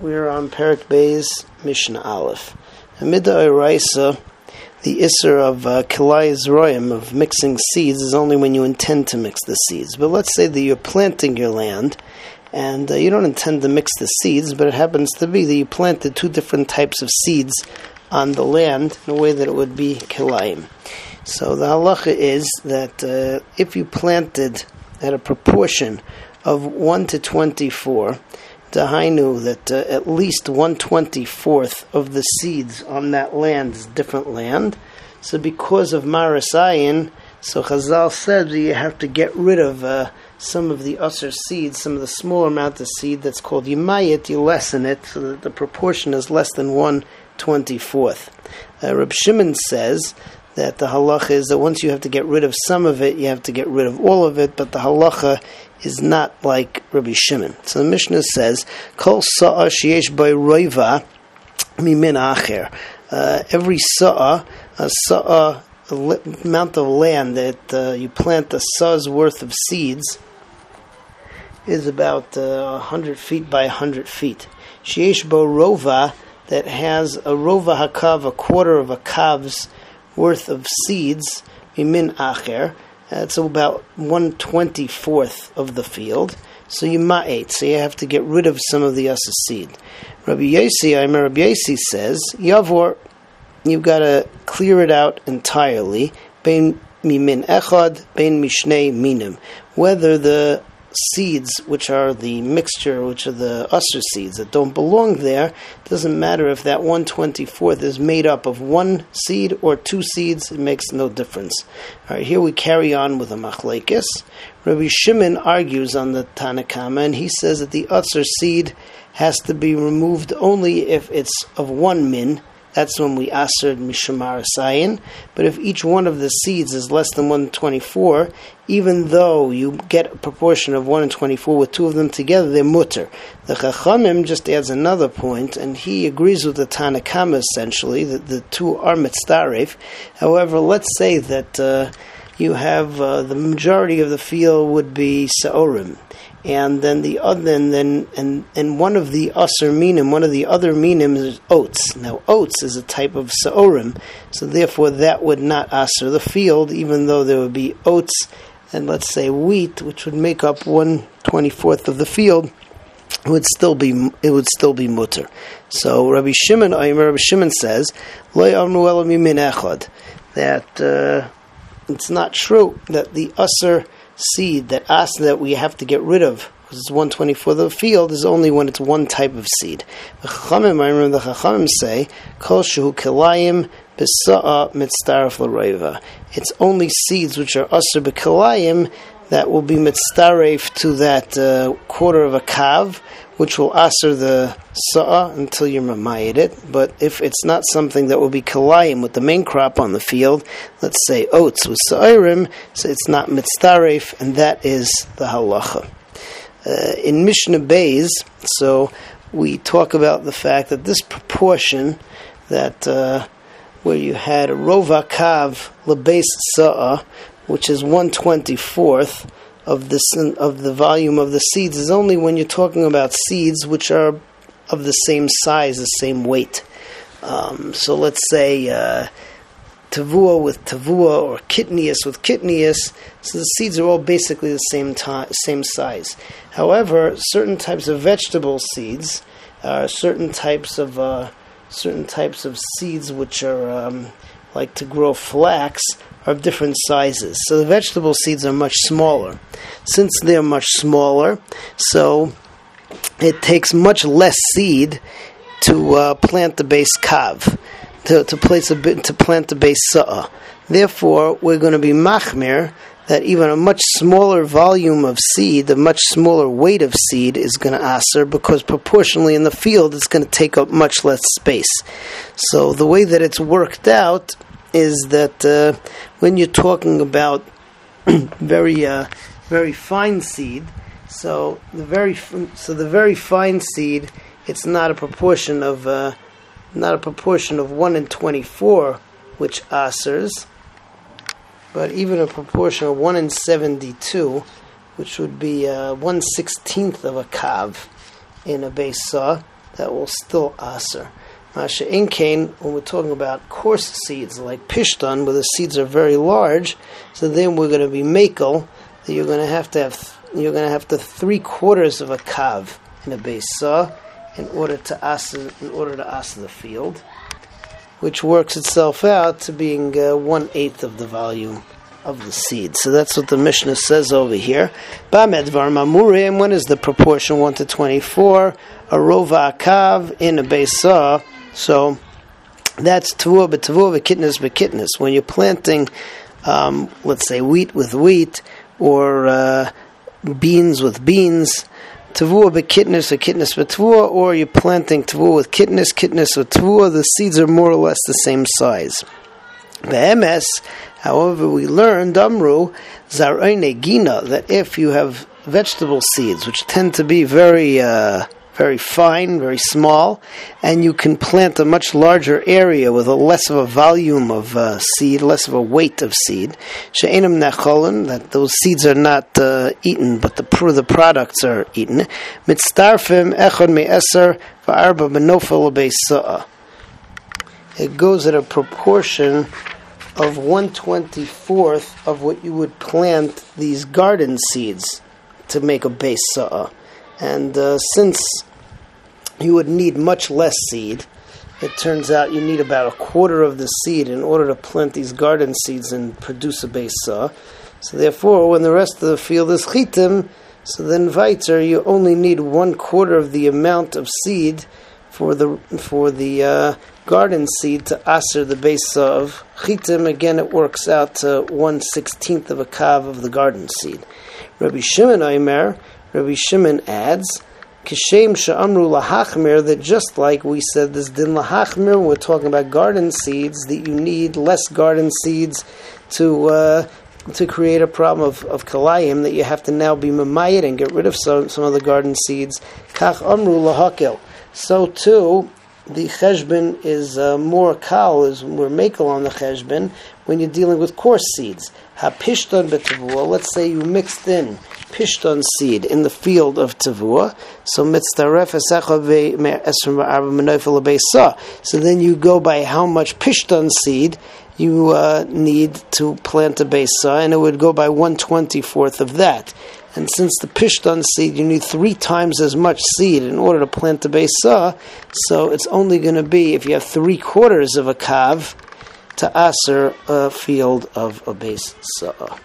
We're on Perek Beis Mishnah Aleph. Amida Oraisa, the Isser of uh, Royim, of mixing seeds, is only when you intend to mix the seeds. But let's say that you're planting your land and uh, you don't intend to mix the seeds, but it happens to be that you planted two different types of seeds on the land in a way that it would be Kilayim. So the halacha is that uh, if you planted at a proportion of 1 to 24, Dahainu, that uh, at least one twenty fourth of the seeds on that land is different land. So because of Marasayan, so Chazal said that you have to get rid of uh, some of the usher seeds, some of the small amount of seed that's called Yimayit, you lessen it so that the proportion is less than one twenty fourth. Uh, Reb Shimon says that the halacha is that once you have to get rid of some of it, you have to get rid of all of it, but the halacha is not like Rabbi Shimon. So the Mishnah says, Kol sa'a sheyesh by roiva mimin acher. Uh, every sa'a, a sa'a, amount of land that uh, you plant a saw's worth of seeds is about uh, 100 feet by 100 feet. Sheyesh bo rova, that has a rova hakav, a quarter of a kav's worth of seeds, mimin acher, that's about one twenty fourth of the field. So you ma'et, so you have to get rid of some of the asa seed. Rabbi Yossi, I remember Rabbi Yossi says, Yavor, you've got to clear it out entirely. Bein mimin echad, bein mishnei minim. Whether the seeds, which are the mixture, which are the usher seeds that don't belong there, it doesn't matter if that 124th is made up of one seed or two seeds, it makes no difference. All right, here we carry on with the machlekes. Rabbi Shimon argues on the Tanna Kamma, and he says that the usher seed has to be removed only if it's of one min, that's when we asered mishamar sayin. But if each one of the seeds is less than 124, even though you get a proportion of 1 and 24 with two of them together, they're mutter. The Chachamim just adds another point, and he agrees with the Tanna Kamma essentially, that the two are mitzdaref. However, let's say that uh, you have uh, the majority of the field would be Saorim and then the other, and then and and one of the usher minim, one of the other minim is oats. Now oats is a type of saorim, so therefore that would not usher the field, even though there would be oats and let's say wheat, which would make up one twenty fourth of the field. It would still be it would still be mutter. So Rabbi Shimon, Rabbi Shimon says, that uh, it's not true that the usher seed that us that we have to get rid of because it's 124 the field is only when it's one type of seed. The Chachamim, I remember the Chachamim say, Kol shu kilayim b'sa'a mitzdaref l'roiva. It's only seeds which are usr b'kilayim that will be mitzdaref to that uh, quarter of a kav, which will answer the sa'ah until you mamayit it. But if it's not something that will be kalayim with the main crop on the field, let's say oats with sa'irim, so it's not mitzdaref, and that is the halacha. Uh, in Mishnah Bays, so we talk about the fact that this proportion that uh, where you had a rova kav lebase sa'a, which is one twenty fourth of the of the volume of the seeds is only when you're talking about seeds which are of the same size, the same weight. Um, so let's say uh, tavua with tavua or kitnius with kitnius. So the seeds are all basically the same time, same size. However, certain types of vegetable seeds, uh, certain types of uh, certain types of seeds which are um, like to grow flax of different sizes. So the vegetable seeds are much smaller. Since they're much smaller, so it takes much less seed to uh, plant the base kav, to, to place a bit to plant the base sa'a. Therefore, we're going to be machmir that even a much smaller volume of seed, a much smaller weight of seed, is going to aser because proportionally in the field it's going to take up much less space. So the way that it's worked out is that uh, when you're talking about very uh, very fine seed, so the very so the very fine seed, it's not a proportion of uh, not a proportion of one in twenty four, which asers, but even a proportion of one in seventy two, which would be uh, one sixteenth of a kav in a base saw. that will still aser. Masha Inkain, when we're talking about coarse seeds like pishtan, where the seeds are very large, so then we're going to be makel, that you're going to have to have you're going to have to three quarters of a kav in a base in order to asa in order to asa the field, which works itself out to being uh, one eighth of the volume of the seed. So that's what the Mishnah says over here. Bamedvar mamurim. When is the proportion one to twenty-four? A rova kav in a besa. So that's tavua b'tavua v'kitness b'kitness. When you're planting, um, let's say wheat with wheat or uh, beans with beans. Tavua b'kitness or kitness b'tavua, or you're planting tavua with kitness, kitness with tavua. The seeds are more or less the same size. The MS, however, we learned Amru Zarone Gina that if you have vegetable seeds, which tend to be very uh, very fine, very small, and you can plant a much larger area with a less of a volume of uh, seed, less of a weight of seed. She'enim necholin, that those seeds are not uh, eaten, but the the products are eaten. Mitzdarfim echon me'eser va'arba benofel be'sa'a. It goes at a proportion of 124th of what you would plant these garden seeds to make a base sa'a. And uh, since you would need much less seed, it turns out you need about a quarter of the seed in order to plant these garden seeds and produce a base saw. So therefore, when the rest of the field is chitim, so then weiter you only need one quarter of the amount of seed for the for the uh, garden seed to aser the base of chitim. Again, it works out to one sixteenth of a kav of the garden seed. Rabbi Shimon Omer, Rabbi Shimon adds. Kishem she'amru lahachmir, that just like we said this din lahachmir, we're talking about garden seeds, that you need less garden seeds to uh, to create a problem of, of kalayim, that you have to now be mamayit and get rid of some, some of the garden seeds. Kach amru lahakel. So too, the cheshbon is uh, more kal, is more makel on the cheshbon when you're dealing with coarse seeds. Hapishton betavua, let's say you mixed in pishton seed in the field of tavua, so mitzdaref So then you go by how much pishton seed you uh, need to plant a besa, and it would go by one twenty fourth of that. And since the pishton seed, you need three times as much seed in order to plant the besa, so it's only going to be if you have three quarters of a kav to aser a field of a besa.